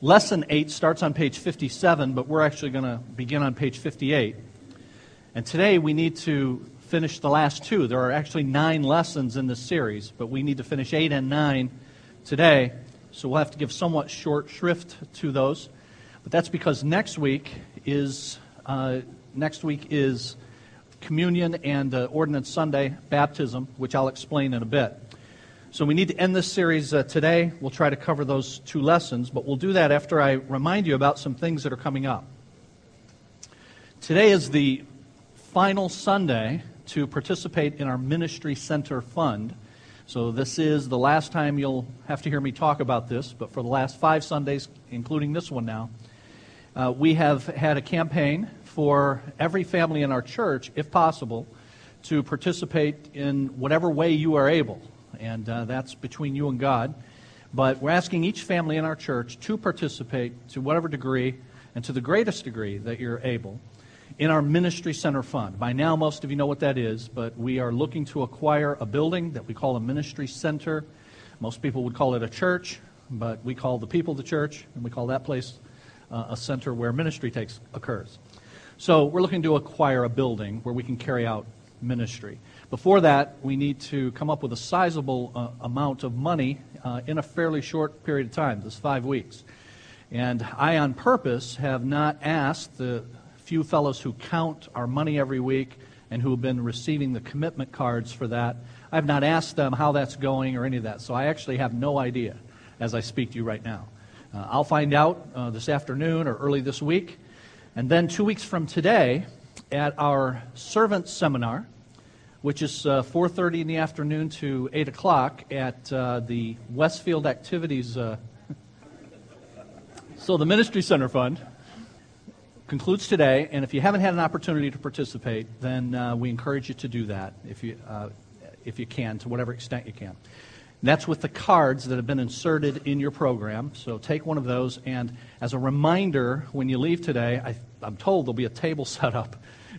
Lesson 8 starts on page 57, but we're actually going to begin on page 58. And today we need to finish the last two. There are actually nine lessons in this series, but we need to finish 8 and 9 today. So we'll have to give somewhat short shrift to those. But that's because next week is, uh, next week is communion and uh, Ordinance Sunday baptism, which I'll explain in a bit. So we need to end this series uh, today. We'll try to cover those two lessons, but we'll do that after I remind you about some things that are coming up. Today is the final Sunday to participate in our Ministry Center Fund. So this is the last time you'll have to hear me talk about this, but for the last five Sundays, including this one now, uh, we have had a campaign for every family in our church, if possible, to participate in whatever way you are able. And uh, that's between you and God. But we're asking each family in our church to participate to whatever degree and to the greatest degree that you're able in our Ministry Center Fund. By now, most of you know what that is, but we are looking to acquire a building that we call a Ministry Center. Most people would call it a church, but we call the people the church, and we call that place uh, a center where ministry takes occurs. So we're looking to acquire a building where we can carry out ministry. Before that, we need to come up with a sizable uh, amount of money uh, in a fairly short period of time, this five weeks. And I, on purpose, have not asked the few fellows who count our money every week and who have been receiving the commitment cards for that. I have not asked them how that's going or any of that, so I actually have no idea as I speak to you right now. Uh, I'll find out uh, this afternoon or early this week. And then two weeks from today, at our servant seminar, which is uh, 4.30 in the afternoon to 8 o'clock at uh, the Westfield Activities. Uh, so the Ministry Center Fund concludes today, and if you haven't had an opportunity to participate, then uh, we encourage you to do that if you, uh, if you can, to whatever extent you can. And that's with the cards that have been inserted in your program. So take one of those, and as a reminder, when you leave today, I, I'm told there'll be a table set up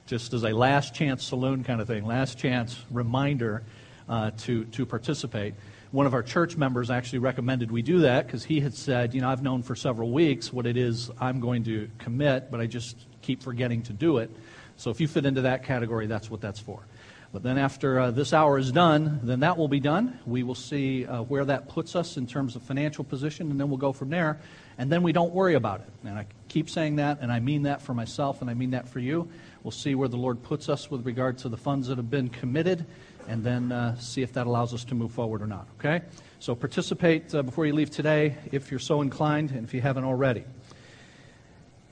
just as a last chance saloon kind of thing, last chance reminder uh, to, to participate one of our church members actually recommended we do that because he had said, you know, I've known for several weeks what it is I'm going to commit, but I just keep forgetting to do it. So if you fit into that category, that's what that's for. But then after uh, this hour is done, then that will be done. We will see uh, where that puts us in terms of financial position, and then we'll go from there. And then we don't worry about it. And I keep saying that, and I mean that for myself, and I mean that for you. We'll see where the Lord puts us with regard to the funds that have been committed and then uh, see if that allows us to move forward or not. Okay? So participate uh, before you leave today if you're so inclined and if you haven't already.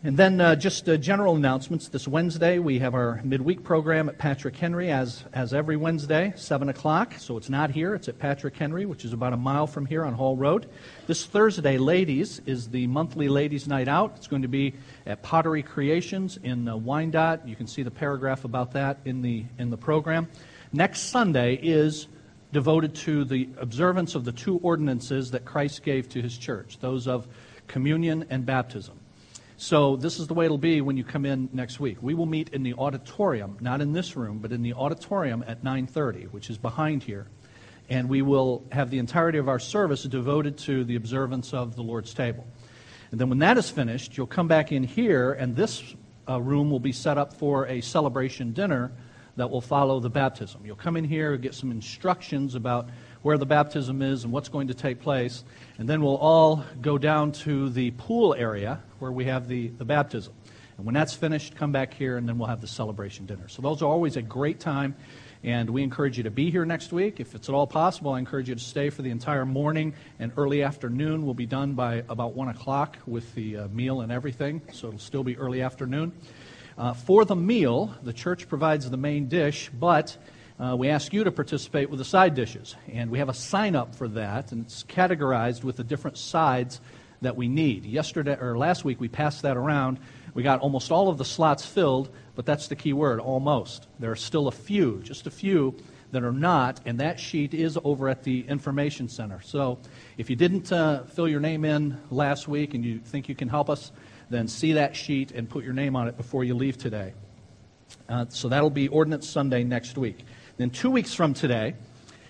And then uh, just uh, general announcements. This Wednesday, we have our midweek program at Patrick Henry, as, as every Wednesday, 7 o'clock. So it's not here, it's at Patrick Henry, which is about a mile from here on Hall Road. This Thursday, ladies, is the monthly Ladies' Night Out. It's going to be at Pottery Creations in uh, Wyandotte. You can see the paragraph about that in the, in the program. Next Sunday is devoted to the observance of the two ordinances that Christ gave to his church, those of communion and baptism. So this is the way it'll be when you come in next week. We will meet in the auditorium, not in this room, but in the auditorium at 9:30, which is behind here. And we will have the entirety of our service devoted to the observance of the Lord's table. And then when that is finished, you'll come back in here and this uh, room will be set up for a celebration dinner that will follow the baptism. You'll come in here get some instructions about where the baptism is and what's going to take place, and then we'll all go down to the pool area where we have the, the baptism. And when that's finished, come back here, and then we'll have the celebration dinner. So those are always a great time, and we encourage you to be here next week. If it's at all possible, I encourage you to stay for the entire morning and early afternoon. We'll be done by about 1 o'clock with the uh, meal and everything, so it'll still be early afternoon. Uh, for the meal, the church provides the main dish, but uh, we ask you to participate with the side dishes. And we have a sign up for that, and it's categorized with the different sides that we need. Yesterday or last week, we passed that around. We got almost all of the slots filled, but that's the key word almost. There are still a few, just a few, that are not, and that sheet is over at the Information Center. So if you didn't uh, fill your name in last week and you think you can help us, then see that sheet and put your name on it before you leave today. Uh, so that'll be Ordinance Sunday next week. Then, two weeks from today,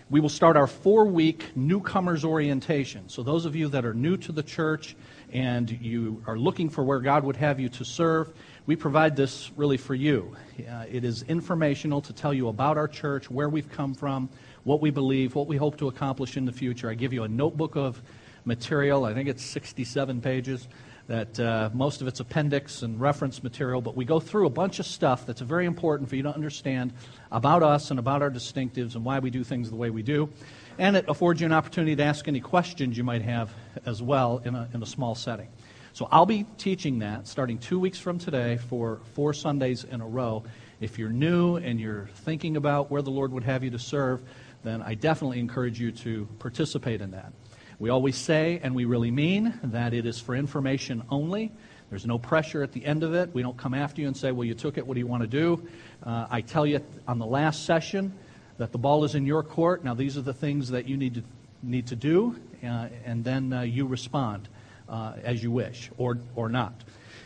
we will start our four week newcomers orientation. So, those of you that are new to the church and you are looking for where God would have you to serve, we provide this really for you. Uh, it is informational to tell you about our church, where we've come from, what we believe, what we hope to accomplish in the future. I give you a notebook of material. I think it's 67 pages. That uh, most of it's appendix and reference material, but we go through a bunch of stuff that's very important for you to understand about us and about our distinctives and why we do things the way we do. And it affords you an opportunity to ask any questions you might have as well in a, in a small setting. So I'll be teaching that starting two weeks from today for four Sundays in a row. If you're new and you're thinking about where the Lord would have you to serve, then I definitely encourage you to participate in that. We always say, and we really mean, that it is for information only. There's no pressure at the end of it. We don't come after you and say, well, you took it, what do you want to do? Uh, I tell you on the last session that the ball is in your court. Now, these are the things that you need to, need to do, uh, and then uh, you respond uh, as you wish or, or not.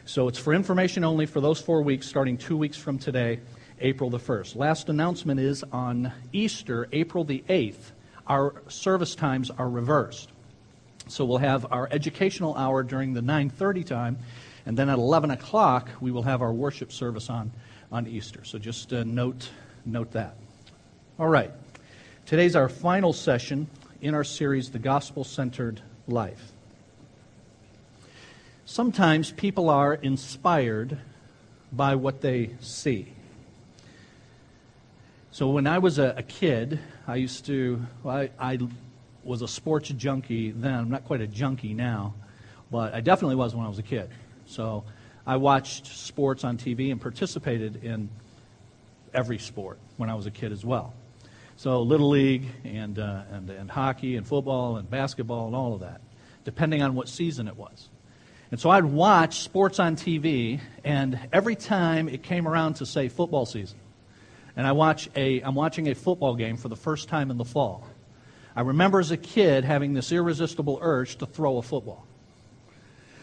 So it's for information only for those four weeks, starting two weeks from today. April the 1st. Last announcement is on Easter, April the 8th, our service times are reversed. So we'll have our educational hour during the 9:30 time, and then at 11 o'clock we will have our worship service on on Easter. So just uh, note note that. All right, today's our final session in our series, The Gospel Centered Life. Sometimes people are inspired by what they see. So when I was a, a kid, I used to, well, I, I was a sports junkie then. I'm not quite a junkie now, but I definitely was when I was a kid. So I watched sports on TV and participated in every sport when I was a kid as well. So Little League and, uh, and, and hockey and football and basketball and all of that, depending on what season it was. And so I'd watch sports on TV, and every time it came around to, say, football season, and I watch a, I'm watching a football game for the first time in the fall. I remember as a kid having this irresistible urge to throw a football.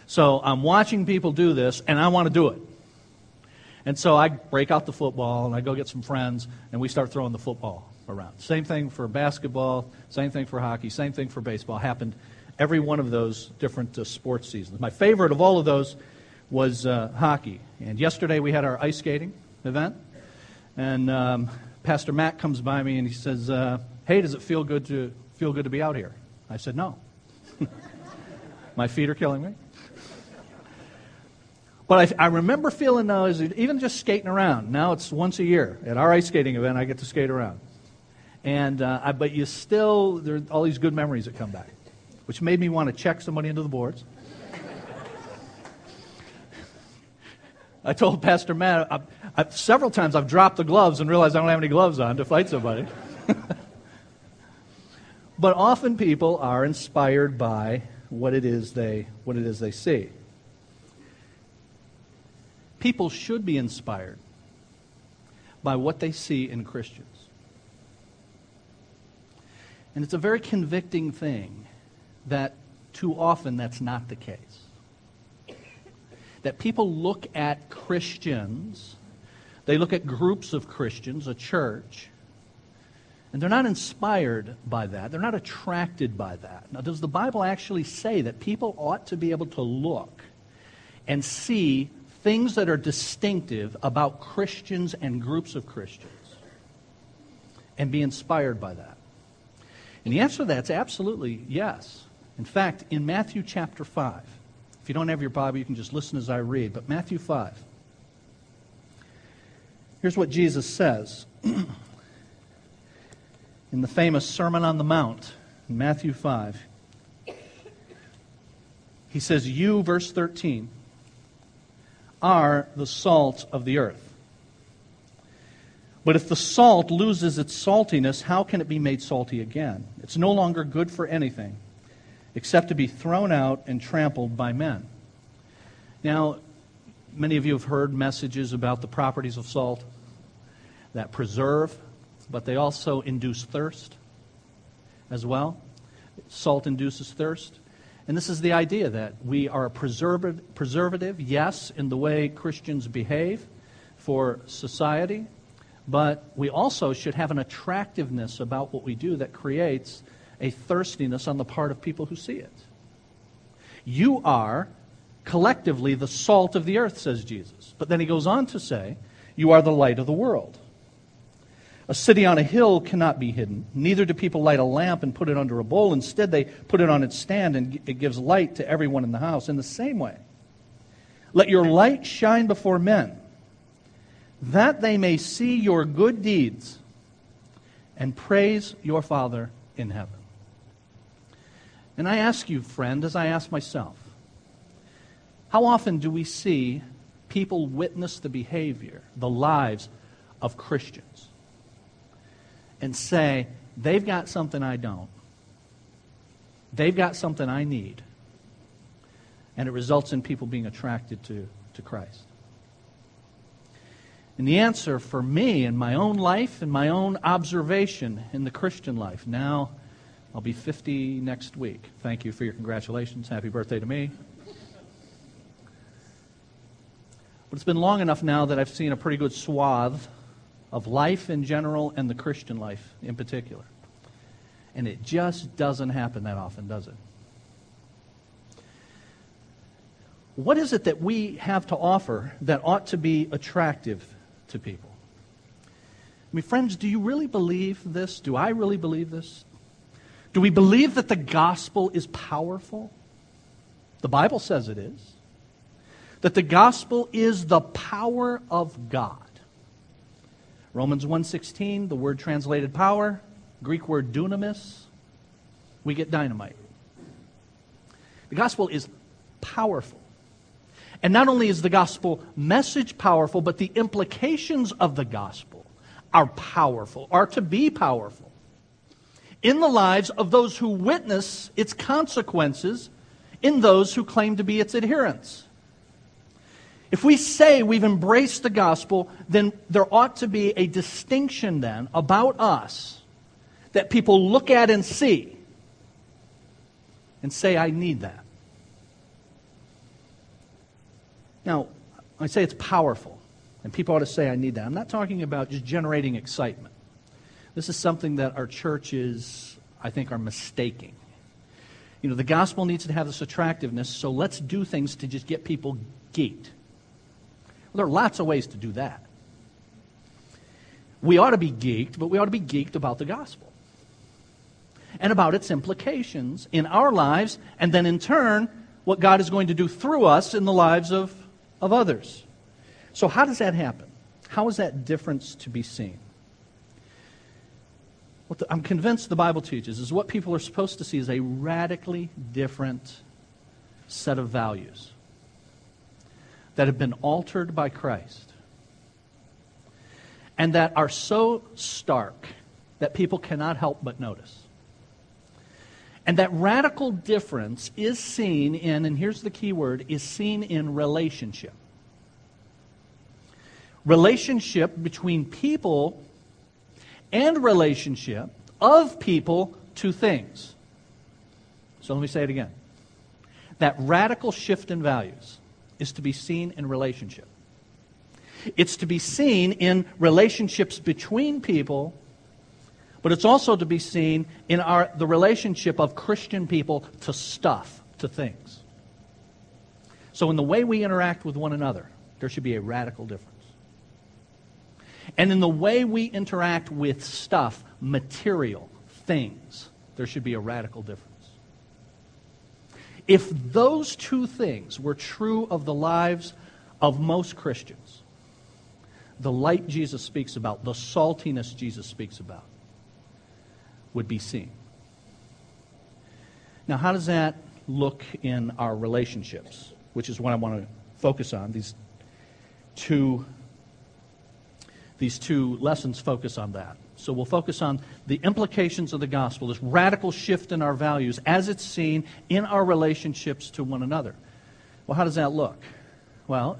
So I'm watching people do this, and I want to do it. And so I break out the football, and I go get some friends, and we start throwing the football around. Same thing for basketball, same thing for hockey, same thing for baseball. Happened every one of those different uh, sports seasons. My favorite of all of those was uh, hockey. And yesterday we had our ice skating event. And um, Pastor Matt comes by me and he says, uh, "Hey, does it feel good to feel good to be out here?" I said, "No. My feet are killing me." But I, I, remember feeling those, even just skating around. Now it's once a year at our ice skating event. I get to skate around, and uh, I, but you still there are all these good memories that come back, which made me want to check somebody into the boards. I told Pastor Matt, I, several times I've dropped the gloves and realized I don't have any gloves on to fight somebody. but often people are inspired by what it is they, what it is they see. People should be inspired by what they see in Christians. And it's a very convicting thing that too often that's not the case that people look at Christians, they look at groups of Christians, a church, and they're not inspired by that. They're not attracted by that. Now, does the Bible actually say that people ought to be able to look and see things that are distinctive about Christians and groups of Christians and be inspired by that? And the answer to that is absolutely yes. In fact, in Matthew chapter 5, if you don't have your Bible, you can just listen as I read. But Matthew 5. Here's what Jesus says in the famous Sermon on the Mount, in Matthew 5. He says, You, verse 13, are the salt of the earth. But if the salt loses its saltiness, how can it be made salty again? It's no longer good for anything except to be thrown out and trampled by men. Now, many of you have heard messages about the properties of salt that preserve, but they also induce thirst as well. Salt induces thirst. And this is the idea that we are a preservative, yes, in the way Christians behave for society, but we also should have an attractiveness about what we do that creates a thirstiness on the part of people who see it. You are collectively the salt of the earth, says Jesus. But then he goes on to say, You are the light of the world. A city on a hill cannot be hidden. Neither do people light a lamp and put it under a bowl. Instead, they put it on its stand and it gives light to everyone in the house. In the same way, let your light shine before men, that they may see your good deeds and praise your Father in heaven. And I ask you, friend, as I ask myself, how often do we see people witness the behavior, the lives of Christians, and say, they've got something I don't? They've got something I need. And it results in people being attracted to, to Christ. And the answer for me in my own life and my own observation in the Christian life, now I'll be 50 next week. Thank you for your congratulations. Happy birthday to me. But it's been long enough now that I've seen a pretty good swath of life in general and the Christian life in particular. And it just doesn't happen that often, does it? What is it that we have to offer that ought to be attractive to people? I mean, friends, do you really believe this? Do I really believe this? Do we believe that the gospel is powerful? The Bible says it is that the gospel is the power of God. Romans 1:16, the word translated power, Greek word dunamis, we get dynamite. The gospel is powerful. And not only is the gospel message powerful, but the implications of the gospel are powerful, are to be powerful in the lives of those who witness its consequences in those who claim to be its adherents. If we say we've embraced the gospel, then there ought to be a distinction then about us that people look at and see and say, I need that. Now, I say it's powerful, and people ought to say, I need that. I'm not talking about just generating excitement. This is something that our churches, I think, are mistaking. You know, the gospel needs to have this attractiveness, so let's do things to just get people geeked. Well, there are lots of ways to do that. We ought to be geeked, but we ought to be geeked about the gospel and about its implications in our lives, and then in turn, what God is going to do through us in the lives of, of others. So, how does that happen? How is that difference to be seen? What the, I'm convinced the Bible teaches is what people are supposed to see is a radically different set of values that have been altered by Christ and that are so stark that people cannot help but notice. And that radical difference is seen in, and here's the key word, is seen in relationship. Relationship between people and relationship of people to things. So let me say it again. That radical shift in values is to be seen in relationship. It's to be seen in relationships between people, but it's also to be seen in our, the relationship of Christian people to stuff, to things. So, in the way we interact with one another, there should be a radical difference. And in the way we interact with stuff, material, things, there should be a radical difference. If those two things were true of the lives of most Christians, the light Jesus speaks about, the saltiness Jesus speaks about, would be seen. Now, how does that look in our relationships, which is what I want to focus on? These two, these two lessons focus on that. So we'll focus on the implications of the gospel, this radical shift in our values as it's seen in our relationships to one another. Well, how does that look? Well,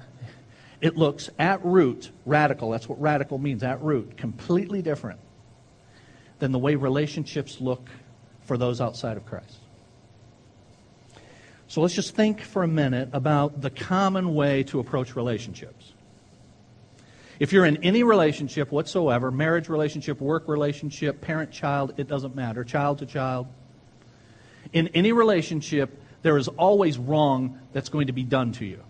it looks at root radical. That's what radical means, at root. Completely different than the way relationships look for those outside of Christ. So let's just think for a minute about the common way to approach relationships. If you're in any relationship whatsoever, marriage relationship, work relationship, parent child, it doesn't matter, child to child, in any relationship, there is always wrong that's going to be done to you.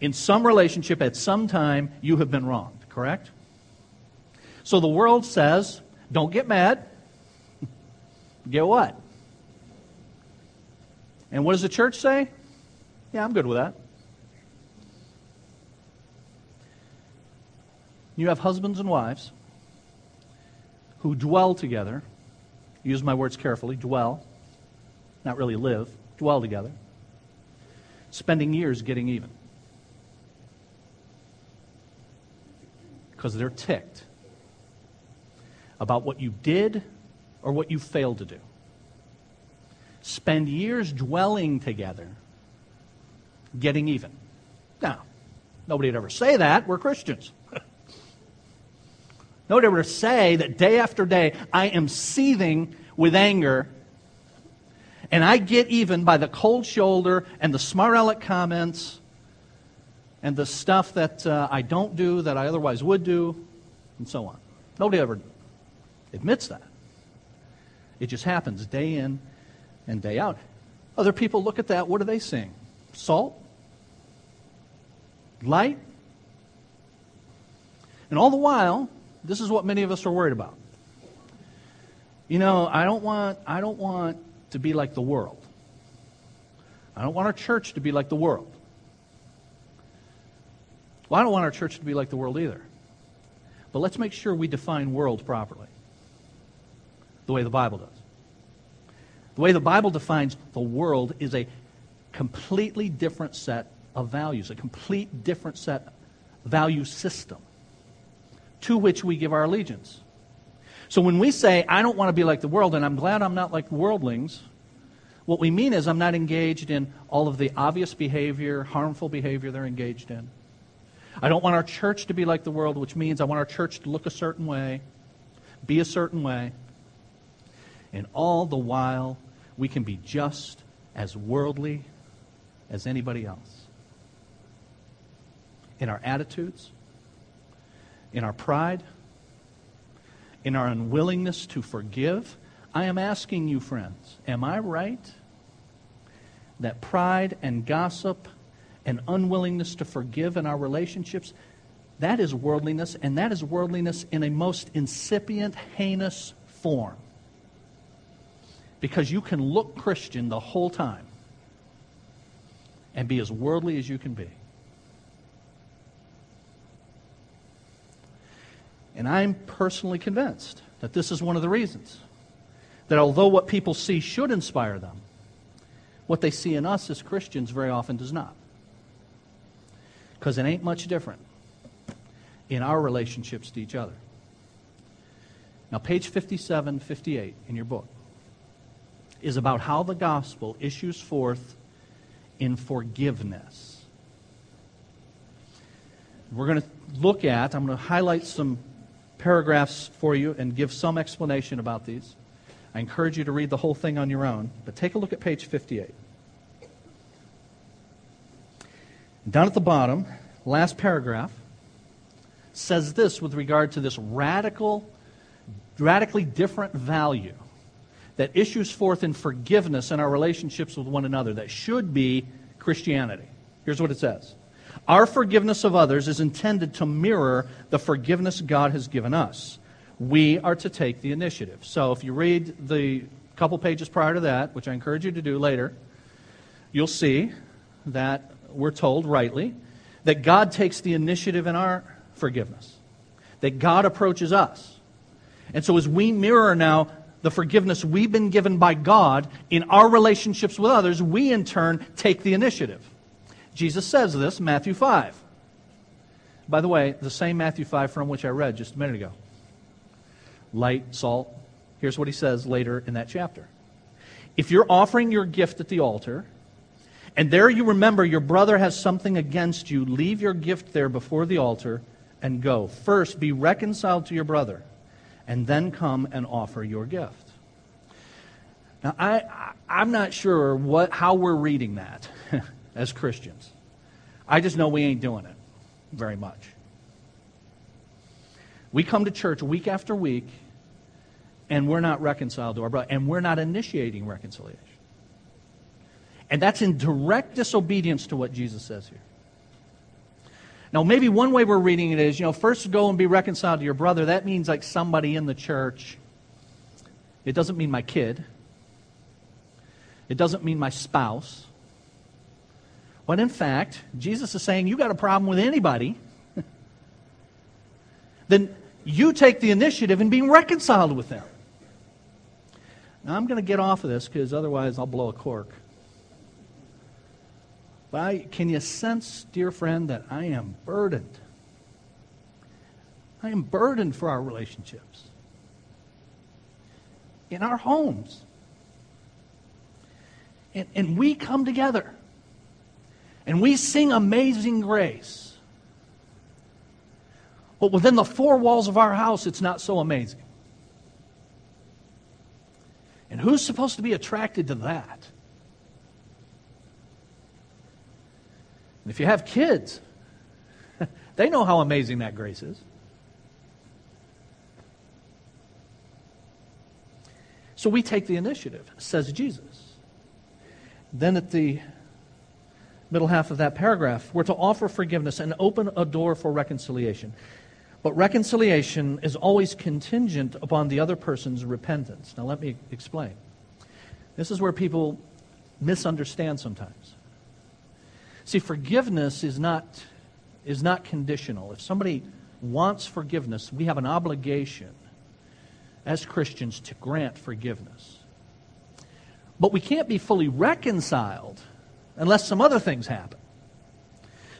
In some relationship, at some time, you have been wronged, correct? So the world says, don't get mad. get what? And what does the church say? Yeah, I'm good with that. You have husbands and wives who dwell together. Use my words carefully dwell, not really live, dwell together, spending years getting even. Because they're ticked about what you did or what you failed to do. Spend years dwelling together, getting even. Now, nobody would ever say that. We're Christians. nobody would ever say that day after day I am seething with anger and I get even by the cold shoulder and the smart aleck comments and the stuff that uh, I don't do that I otherwise would do, and so on. Nobody ever admits that. It just happens day in and day out. Other people look at that, what are they seeing? Salt? Light? And all the while, this is what many of us are worried about. You know, I don't want I don't want to be like the world. I don't want our church to be like the world. Well, I don't want our church to be like the world either. But let's make sure we define world properly, the way the Bible does. The way the Bible defines the world is a completely different set of values, a complete different set of value system to which we give our allegiance. So when we say, I don't want to be like the world, and I'm glad I'm not like worldlings, what we mean is I'm not engaged in all of the obvious behavior, harmful behavior they're engaged in. I don't want our church to be like the world, which means I want our church to look a certain way, be a certain way. And all the while, we can be just as worldly as anybody else. In our attitudes, in our pride, in our unwillingness to forgive. I am asking you, friends, am I right that pride and gossip and unwillingness to forgive in our relationships, that is worldliness, and that is worldliness in a most incipient, heinous form. Because you can look Christian the whole time and be as worldly as you can be. And I'm personally convinced that this is one of the reasons. That although what people see should inspire them, what they see in us as Christians very often does not. Because it ain't much different in our relationships to each other. Now, page 57, 58 in your book is about how the gospel issues forth in forgiveness. We're going to look at, I'm going to highlight some paragraphs for you and give some explanation about these. I encourage you to read the whole thing on your own, but take a look at page 58. Down at the bottom, last paragraph says this with regard to this radical, radically different value that issues forth in forgiveness in our relationships with one another that should be Christianity. Here's what it says our forgiveness of others is intended to mirror the forgiveness God has given us. We are to take the initiative. So if you read the couple pages prior to that, which I encourage you to do later, you'll see that we're told rightly that God takes the initiative in our forgiveness, that God approaches us. And so as we mirror now the forgiveness we've been given by God in our relationships with others, we in turn take the initiative. Jesus says this, Matthew 5. By the way, the same Matthew 5 from which I read just a minute ago. Light, salt. Here's what he says later in that chapter. If you're offering your gift at the altar, and there you remember your brother has something against you, leave your gift there before the altar and go. First, be reconciled to your brother, and then come and offer your gift. Now, I, I, am not sure what, how we're reading that. As Christians. I just know we ain't doing it very much. We come to church week after week, and we're not reconciled to our brother, and we're not initiating reconciliation. And that's in direct disobedience to what Jesus says here. Now, maybe one way we're reading it is, you know, first go and be reconciled to your brother. That means like somebody in the church. It doesn't mean my kid. It doesn't mean my spouse. When in fact, Jesus is saying, you got a problem with anybody, then you take the initiative in being reconciled with them. Now, I'm going to get off of this because otherwise I'll blow a cork. But I, can you sense, dear friend, that I am burdened? I am burdened for our relationships in our homes. And, and we come together and we sing Amazing Grace. But within the four walls of our house, it's not so amazing. And who's supposed to be attracted to that? And if you have kids, they know how amazing that grace is. So we take the initiative, says Jesus. Then at the middle half of that paragraph, we're to offer forgiveness and open a door for reconciliation. But reconciliation is always contingent upon the other person's repentance. Now, let me explain. This is where people misunderstand sometimes. See, forgiveness is not, is not conditional. If somebody wants forgiveness, we have an obligation as Christians to grant forgiveness. But we can't be fully reconciled unless some other things happen.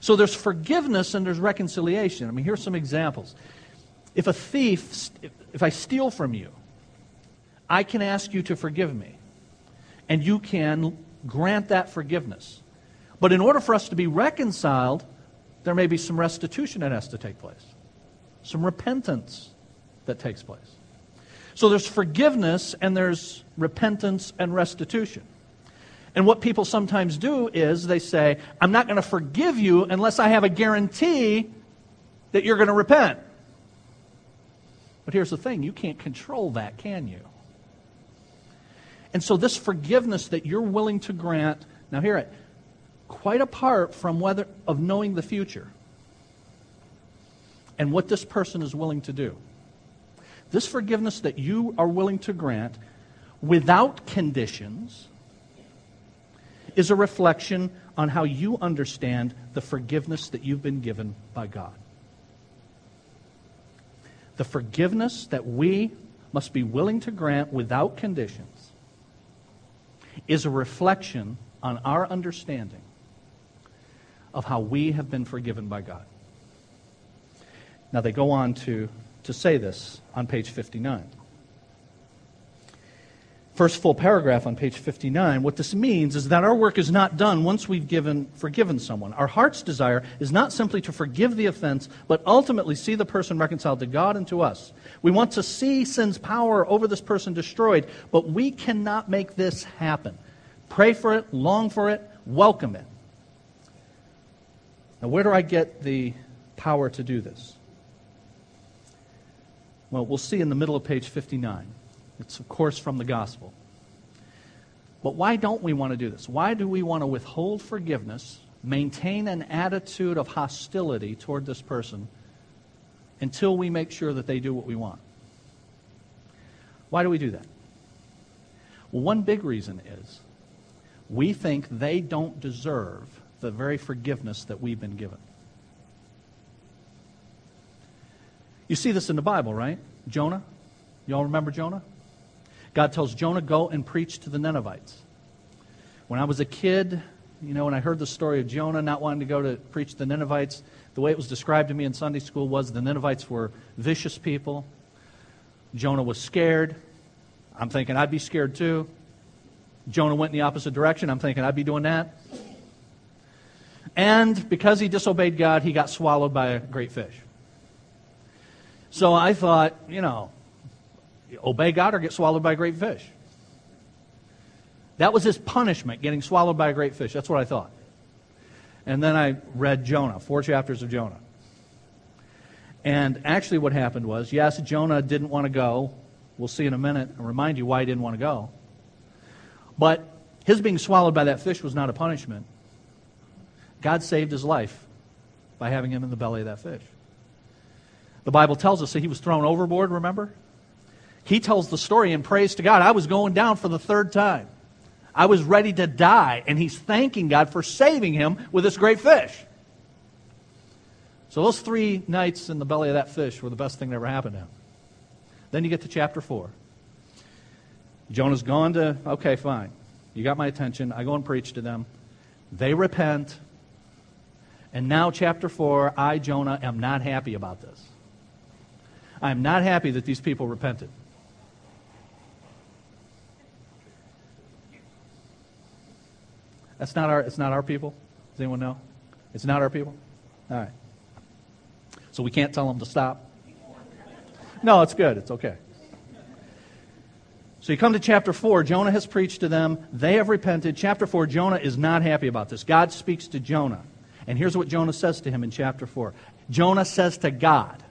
So there's forgiveness and there's reconciliation. I mean, here's some examples. If a thief, if I steal from you, I can ask you to forgive me, and you can grant that forgiveness. But in order for us to be reconciled, there may be some restitution that has to take place, some repentance that takes place. So there's forgiveness and there's repentance and restitution. And what people sometimes do is they say, I'm not going to forgive you unless I have a guarantee that you're going to repent. But here's the thing you can't control that, can you? And so, this forgiveness that you're willing to grant, now hear it, quite apart from whether of knowing the future and what this person is willing to do. This forgiveness that you are willing to grant without conditions is a reflection on how you understand the forgiveness that you've been given by God. The forgiveness that we must be willing to grant without conditions is a reflection on our understanding of how we have been forgiven by God. Now, they go on to, to say this on page 59. First full paragraph on page 59. What this means is that our work is not done once we've given, forgiven someone. Our heart's desire is not simply to forgive the offense, but ultimately see the person reconciled to God and to us. We want to see sin's power over this person destroyed, but we cannot make this happen. Pray for it, long for it, welcome it. Now, where do I get the power to do this? Well, we'll see in the middle of page 59. It's, of course, from the gospel. But why don't we want to do this? Why do we want to withhold forgiveness, maintain an attitude of hostility toward this person until we make sure that they do what we want? Why do we do that? Well, one big reason is we think they don't deserve the very forgiveness that we've been given. You see this in the Bible, right? Jonah. You all remember Jonah? God tells Jonah, go and preach to the Ninevites. When I was a kid, you know, when I heard the story of Jonah not wanting to go to preach to the Ninevites, the way it was described to me in Sunday school was the Ninevites were vicious people. Jonah was scared. I'm thinking I'd be scared too. Jonah went in the opposite direction. I'm thinking I'd be doing that. And because he disobeyed God, he got swallowed by a great fish. So I thought, you know, obey God or get swallowed by a great fish. That was his punishment, getting swallowed by a great fish. That's what I thought. And then I read Jonah, four chapters of Jonah. And actually, what happened was yes, Jonah didn't want to go. We'll see in a minute and remind you why he didn't want to go. But His being swallowed by that fish was not a punishment. God saved his life by having him in the belly of that fish. The Bible tells us that he was thrown overboard, remember? He tells the story and prays to God. I was going down for the third time. I was ready to die, and he's thanking God for saving him with this great fish. So those three nights in the belly of that fish were the best thing that ever happened to him. Then you get to chapter 4. Jonah's gone to, okay, fine. You got my attention. I go and preach to them. They repent. And now, chapter 4, I, Jonah, am not happy about this. I am not happy that these people repented. That's not our, it's not our people? Does anyone know? It's not our people? All right. So we can't tell them to stop? No, it's good. It's okay. So you come to chapter 4. Jonah has preached to them. They have repented. Chapter 4, Jonah is not happy about this. God speaks to Jonah. And here's what Jonah says to him in chapter 4 Jonah says to God,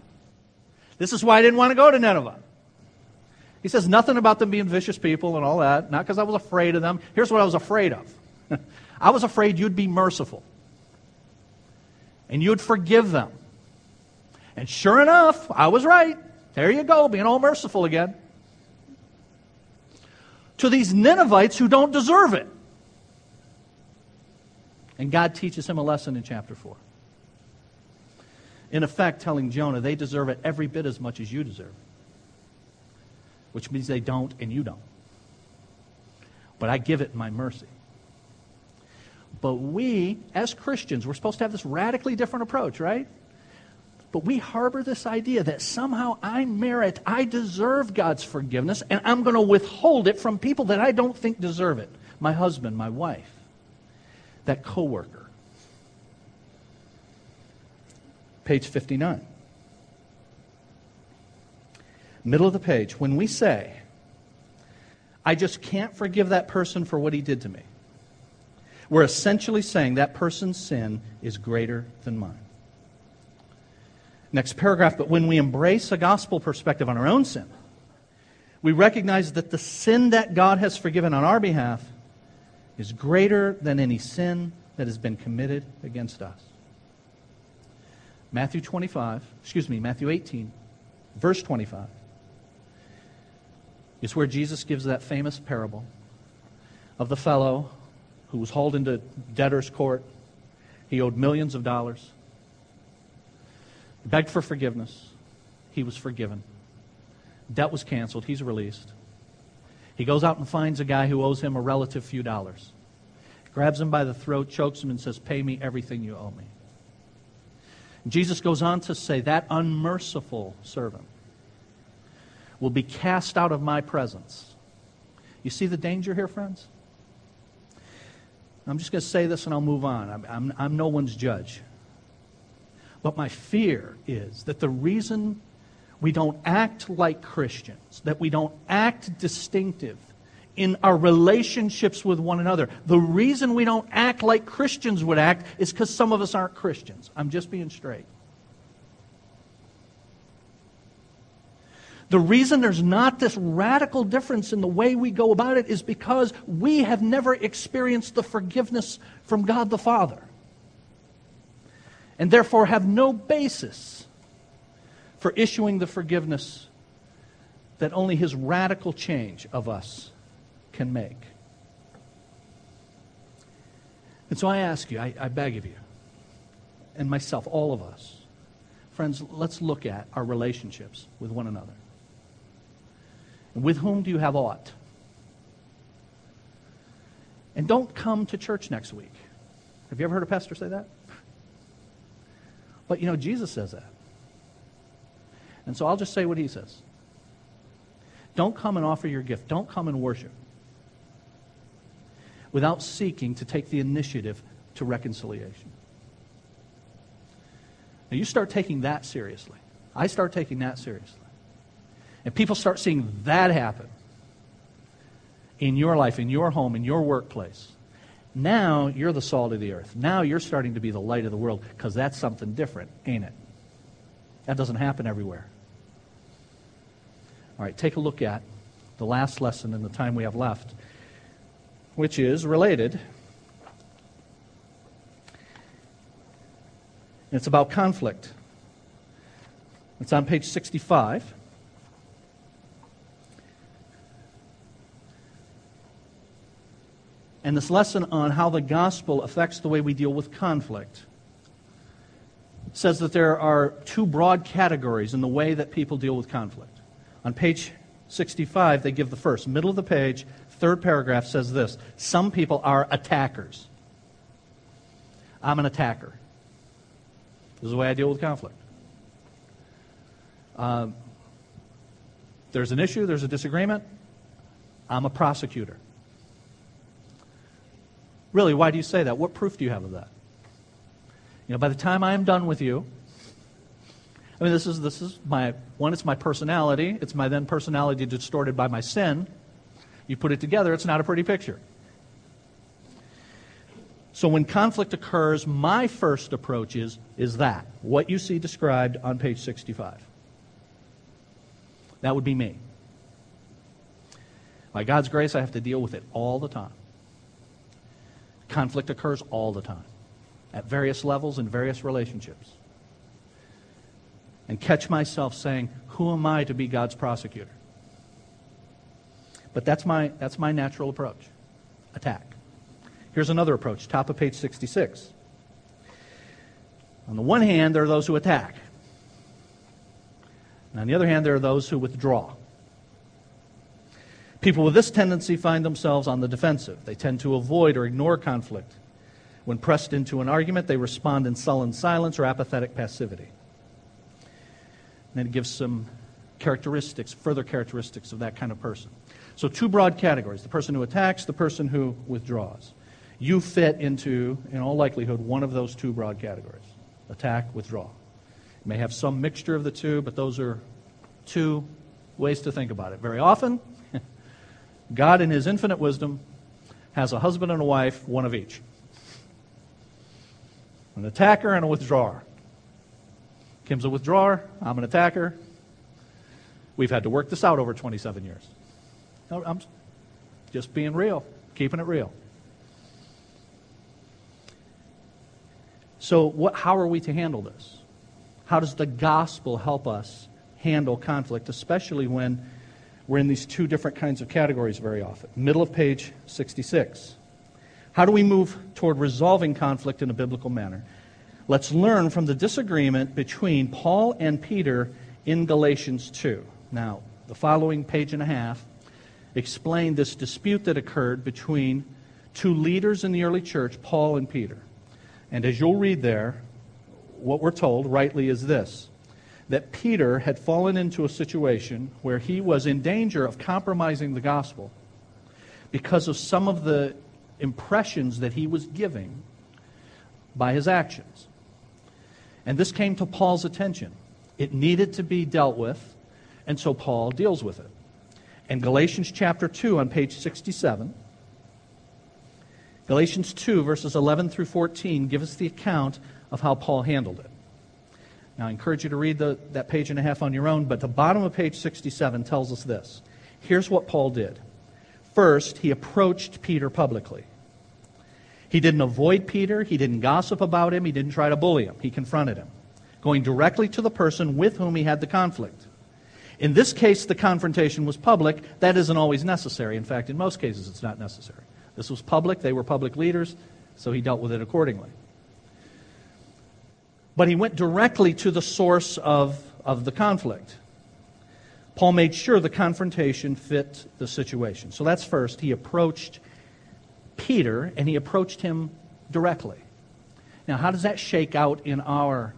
This is why I didn't want to go to Nineveh. He says nothing about them being vicious people and all that, not because I was afraid of them. Here's what I was afraid of I was afraid you'd be merciful and you'd forgive them. And sure enough, I was right. There you go, being all merciful again. To these Ninevites who don't deserve it. And God teaches him a lesson in chapter 4. In effect, telling Jonah they deserve it every bit as much as you deserve which means they don't and you don't. But I give it my mercy. But we, as Christians, we're supposed to have this radically different approach, right? But we harbor this idea that somehow I merit, I deserve God's forgiveness, and I'm going to withhold it from people that I don't think deserve it. My husband, my wife, that coworker. Page 59. Middle of the page. When we say, I just can't forgive that person for what he did to me, we're essentially saying that person's sin is greater than mine. Next paragraph, but when we embrace a gospel perspective on our own sin, we recognize that the sin that God has forgiven on our behalf is greater than any sin that has been committed against us. Matthew 25, excuse me, Matthew 18, verse 25, is where Jesus gives that famous parable of the fellow who was hauled into debtor's court. He owed millions of dollars. He begged for forgiveness. He was forgiven. Debt was canceled. He's released. He goes out and finds a guy who owes him a relative few dollars grabs him by the throat, chokes him, and says, Pay me everything you owe me. Jesus goes on to say, That unmerciful servant will be cast out of my presence. You see the danger here, friends? I'm just going to say this and I'll move on. I'm, I'm, I'm no one's judge. But my fear is that the reason we don't act like Christians, that we don't act distinctive, in our relationships with one another. The reason we don't act like Christians would act is because some of us aren't Christians. I'm just being straight. The reason there's not this radical difference in the way we go about it is because we have never experienced the forgiveness from God the Father. And therefore have no basis for issuing the forgiveness that only His radical change of us can make. And so I ask you, I, I beg of you, and myself, all of us, friends, let's look at our relationships with one another. With whom do you have aught? And don't come to church next week. Have you ever heard a pastor say that? But you know, Jesus says that. And so I'll just say what he says. Don't come and offer your gift. Don't come and worship without seeking to take the initiative to reconciliation. Now, you start taking that seriously. I start taking that seriously. And people start seeing that happen in your life, in your home, in your workplace. Now you're the salt of the earth. Now you're starting to be the light of the world because that's something different, ain't it? That doesn't happen everywhere. All right, take a look at the last lesson in the time we have left which is related. It's about conflict. It's on page 65. And this lesson on how the gospel affects the way we deal with conflict says that there are two broad categories in the way that people deal with conflict. On page 65, they give the first. Middle of the page, third paragraph says this Some people are attackers. I'm an attacker. This is the way I deal with conflict. Uh, there's an issue, there's a disagreement. I'm a prosecutor. Really, why do you say that? What proof do you have of that? You know, by the time I am done with you, I mean, this is, this is my, one, it's my personality. It's my then personality distorted by my sin. You put it together, it's not a pretty picture. So when conflict occurs, my first approach is, is that, what you see described on page 65. That would be me. By God's grace, I have to deal with it all the time. Conflict occurs all the time at various levels in various relationships. And catch myself saying, Who am I to be God's prosecutor? But that's my, that's my natural approach attack. Here's another approach, top of page 66. On the one hand, there are those who attack. And on the other hand, there are those who withdraw. People with this tendency find themselves on the defensive. They tend to avoid or ignore conflict. When pressed into an argument, they respond in sullen silence or apathetic passivity. And then it gives some characteristics, further characteristics of that kind of person. So, two broad categories the person who attacks, the person who withdraws. You fit into, in all likelihood, one of those two broad categories attack, withdraw. You may have some mixture of the two, but those are two ways to think about it. Very often, God, in His infinite wisdom, has a husband and a wife, one of each an attacker and a withdrawer. Kim's a withdrawer, I'm an attacker. We've had to work this out over 27 years. I'm just being real, keeping it real. So, what, how are we to handle this? How does the gospel help us handle conflict, especially when we're in these two different kinds of categories very often. Middle of page 66. How do we move toward resolving conflict in a biblical manner? Let's learn from the disagreement between Paul and Peter in Galatians 2. Now, the following page and a half explain this dispute that occurred between two leaders in the early church, Paul and Peter. And as you'll read there, what we're told rightly is this that Peter had fallen into a situation where he was in danger of compromising the gospel because of some of the impressions that he was giving by his actions. And this came to Paul's attention. It needed to be dealt with, and so Paul deals with it. In Galatians chapter 2 on page 67, Galatians 2, verses 11 through 14, give us the account of how Paul handled it. Now, I encourage you to read the, that page and a half on your own, but the bottom of page 67 tells us this. Here's what Paul did. First, he approached Peter publicly. He didn't avoid Peter, he didn't gossip about him, he didn't try to bully him. He confronted him, going directly to the person with whom he had the conflict. In this case, the confrontation was public. That isn't always necessary. In fact, in most cases, it's not necessary. This was public, they were public leaders, so he dealt with it accordingly. But he went directly to the source of, of the conflict. Paul made sure the confrontation fit the situation. So that's first. He approached Peter and he approached him directly. Now, how does that shake out in our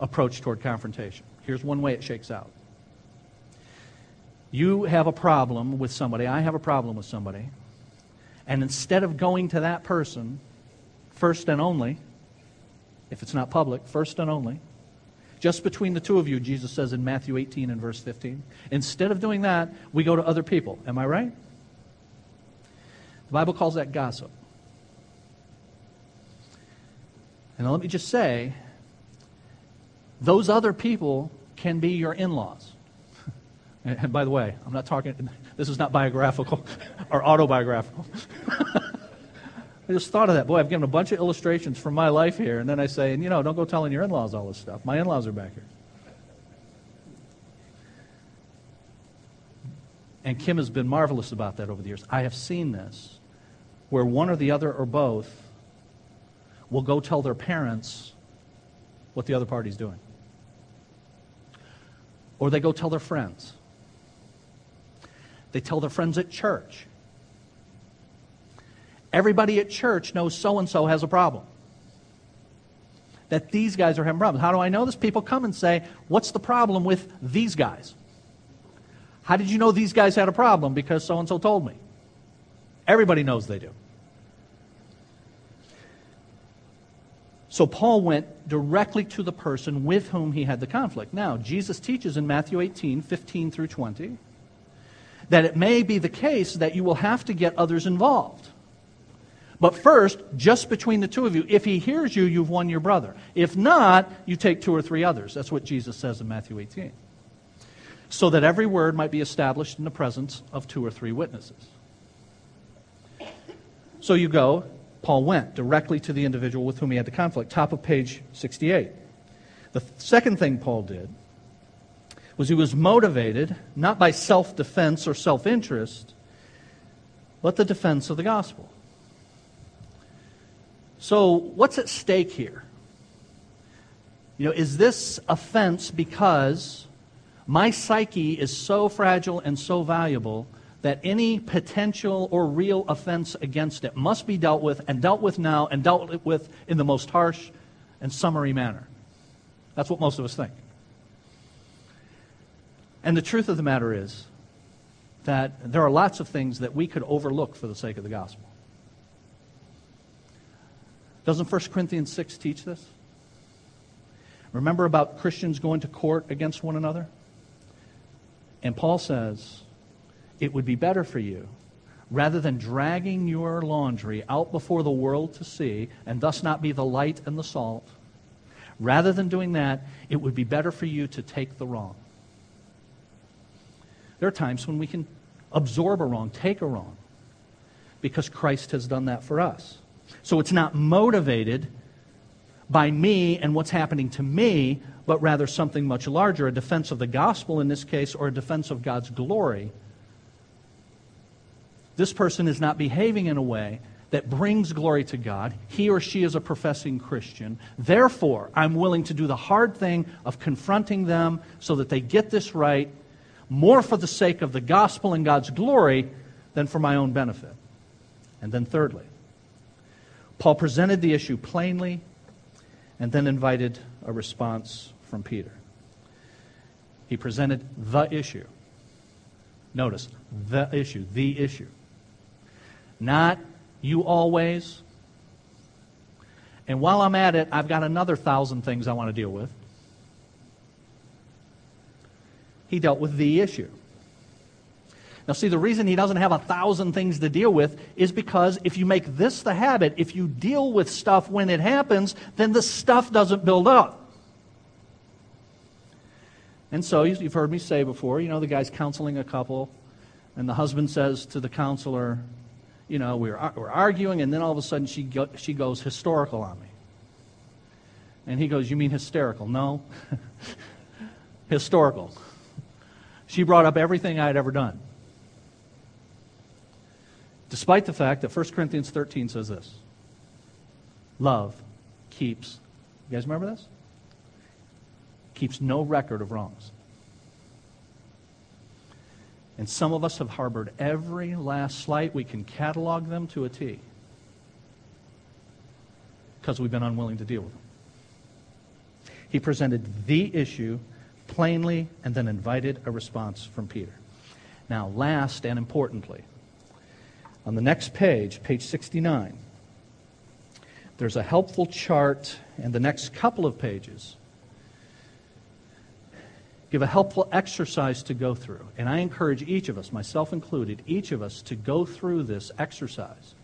approach toward confrontation? Here's one way it shakes out. You have a problem with somebody, I have a problem with somebody, and instead of going to that person first and only, if it's not public, first and only. Just between the two of you, Jesus says in Matthew 18 and verse 15. Instead of doing that, we go to other people. Am I right? The Bible calls that gossip. And let me just say, those other people can be your in laws. And by the way, I'm not talking, This is not biographical or autobiographical. I just thought of that. Boy, I've given a bunch of illustrations from my life here, and then I say, and you know, don't go telling your in laws all this stuff. My in laws are back here. And Kim has been marvelous about that over the years. I have seen this where one or the other or both will go tell their parents what the other party's doing. Or they go tell their friends. They tell their friends at church. Everybody at church knows so and so has a problem. That these guys are having problems. How do I know this? People come and say, What's the problem with these guys? How did you know these guys had a problem? Because so and so told me. Everybody knows they do. So Paul went directly to the person with whom he had the conflict. Now, Jesus teaches in Matthew 18, 15 through 20, that it may be the case that you will have to get others involved. But first, just between the two of you, if he hears you, you've won your brother. If not, you take two or three others. That's what Jesus says in Matthew 18. So that every word might be established in the presence of two or three witnesses. So you go, Paul went directly to the individual with whom he had the conflict. Top of page 68. The second thing Paul did was he was motivated not by self defense or self interest, but the defense of the gospel. So, what's at stake here? You know, is this offense because my psyche is so fragile and so valuable that any potential or real offense against it must be dealt with and dealt with now and dealt with in the most harsh and summary manner? That's what most of us think. And the truth of the matter is that there are lots of things that we could overlook for the sake of the gospel. Doesn't 1 Corinthians 6 teach this? Remember about Christians going to court against one another? And Paul says, it would be better for you, rather than dragging your laundry out before the world to see, and thus not be the light and the salt, rather than doing that, it would be better for you to take the wrong. There are times when we can absorb a wrong, take a wrong, because Christ has done that for us. So it's not motivated by me and what's happening to me, but rather something much larger a defense of the gospel in this case, or a defense of God's glory. This person is not behaving in a way that brings glory to God. He or she is a professing Christian. Therefore, I'm willing to do the hard thing of confronting them so that they get this right, more for the sake of the gospel and God's glory than for my own benefit. And then, thirdly, Paul presented the issue plainly and then invited a response from Peter. He presented the issue. Notice, the issue, the issue. Not you always. And while I'm at it, I've got another thousand things I want to deal with. He dealt with the issue. Now, see, the reason he doesn't have a thousand things to deal with is because if you make this the habit, if you deal with stuff when it happens, then the stuff doesn't build up. And so, you've heard me say before, you know, the guy's counseling a couple, and the husband says to the counselor, you know, we're, we're arguing, and then all of a sudden she, go, she goes historical on me. And he goes, You mean hysterical? No. historical. She brought up everything I had ever done. Despite the fact that 1 Corinthians 13 says this love keeps, you guys remember this? Keeps no record of wrongs. And some of us have harbored every last slight. We can catalog them to a T because we've been unwilling to deal with them. He presented the issue plainly and then invited a response from Peter. Now, last and importantly, on the next page, page 69, there's a helpful chart, and the next couple of pages give a helpful exercise to go through. And I encourage each of us, myself included, each of us to go through this exercise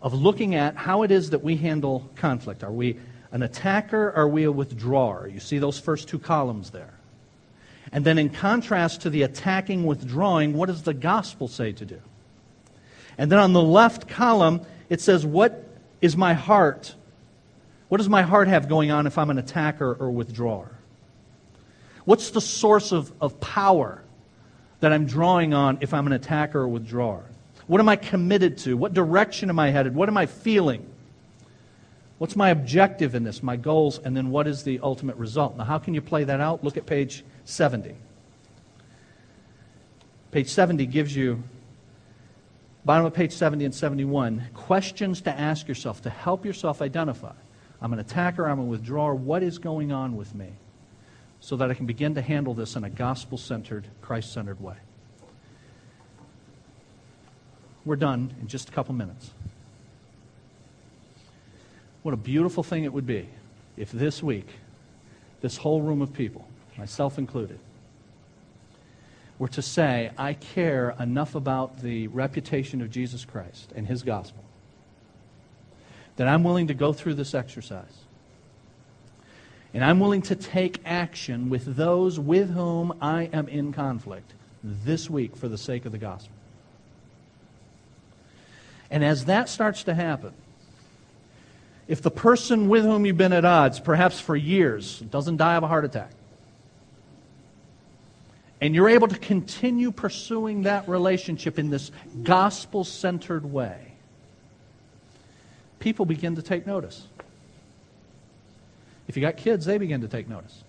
of looking at how it is that we handle conflict. Are we an attacker? Are we a withdrawer? You see those first two columns there. And then, in contrast to the attacking, withdrawing, what does the gospel say to do? And then on the left column, it says, What is my heart? What does my heart have going on if I'm an attacker or withdrawer? What's the source of, of power that I'm drawing on if I'm an attacker or withdrawer? What am I committed to? What direction am I headed? What am I feeling? What's my objective in this, my goals, and then what is the ultimate result? Now, how can you play that out? Look at page 70. Page 70 gives you, bottom of page 70 and 71, questions to ask yourself to help yourself identify. I'm an attacker, I'm a withdrawer. What is going on with me? So that I can begin to handle this in a gospel centered, Christ centered way. We're done in just a couple minutes. What a beautiful thing it would be if this week, this whole room of people, myself included, were to say, I care enough about the reputation of Jesus Christ and his gospel that I'm willing to go through this exercise. And I'm willing to take action with those with whom I am in conflict this week for the sake of the gospel. And as that starts to happen, if the person with whom you've been at odds, perhaps for years, doesn't die of a heart attack, and you're able to continue pursuing that relationship in this gospel centered way, people begin to take notice. If you got kids, they begin to take notice.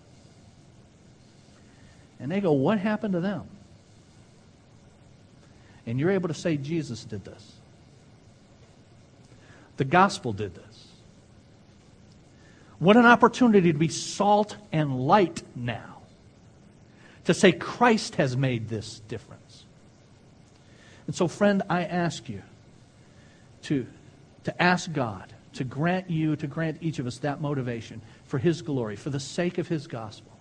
And they go, What happened to them? And you're able to say, Jesus did this. The gospel did this. What an opportunity to be salt and light now. To say Christ has made this difference. And so, friend, I ask you to, to ask God to grant you, to grant each of us that motivation for His glory, for the sake of His gospel.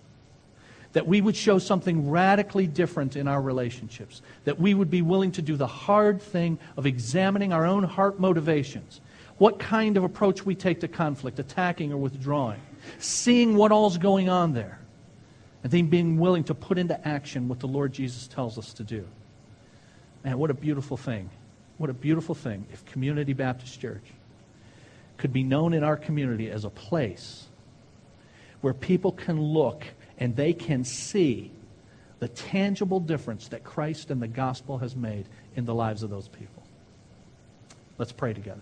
That we would show something radically different in our relationships. That we would be willing to do the hard thing of examining our own heart motivations what kind of approach we take to conflict, attacking or withdrawing, seeing what all's going on there, and then being willing to put into action what the Lord Jesus tells us to do. Man, what a beautiful thing. What a beautiful thing if Community Baptist Church could be known in our community as a place where people can look and they can see the tangible difference that Christ and the gospel has made in the lives of those people. Let's pray together.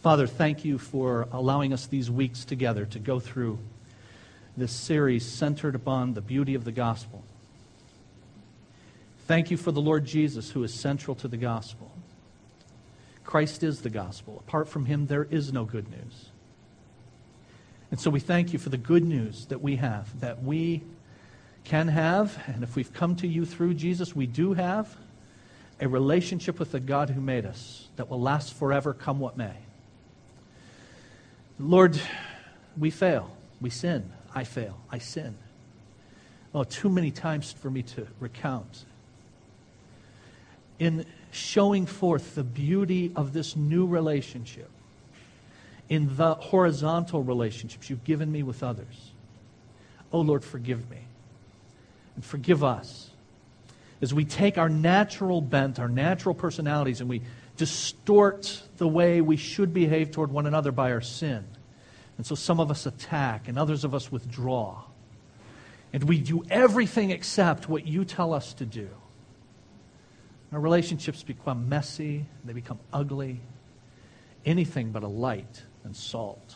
Father, thank you for allowing us these weeks together to go through this series centered upon the beauty of the gospel. Thank you for the Lord Jesus, who is central to the gospel. Christ is the gospel. Apart from him, there is no good news. And so we thank you for the good news that we have, that we can have, and if we've come to you through Jesus, we do have a relationship with the God who made us that will last forever, come what may. Lord, we fail. We sin. I fail. I sin. Oh, too many times for me to recount. In showing forth the beauty of this new relationship, in the horizontal relationships you've given me with others. Oh, Lord, forgive me. And forgive us as we take our natural bent, our natural personalities, and we distort the way we should behave toward one another by our sin. And so some of us attack and others of us withdraw. And we do everything except what you tell us to do. Our relationships become messy, they become ugly, anything but a light and salt.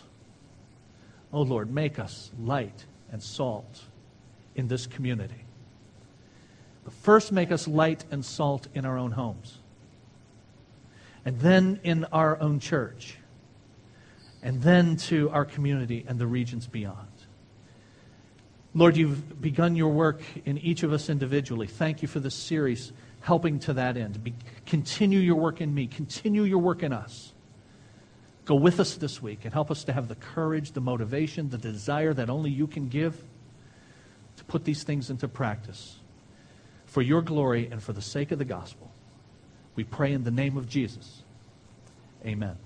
Oh Lord, make us light and salt in this community. But first, make us light and salt in our own homes and then in our own church, and then to our community and the regions beyond. Lord, you've begun your work in each of us individually. Thank you for this series helping to that end. Be, continue your work in me, continue your work in us. Go with us this week and help us to have the courage, the motivation, the desire that only you can give to put these things into practice for your glory and for the sake of the gospel. We pray in the name of Jesus. Amen.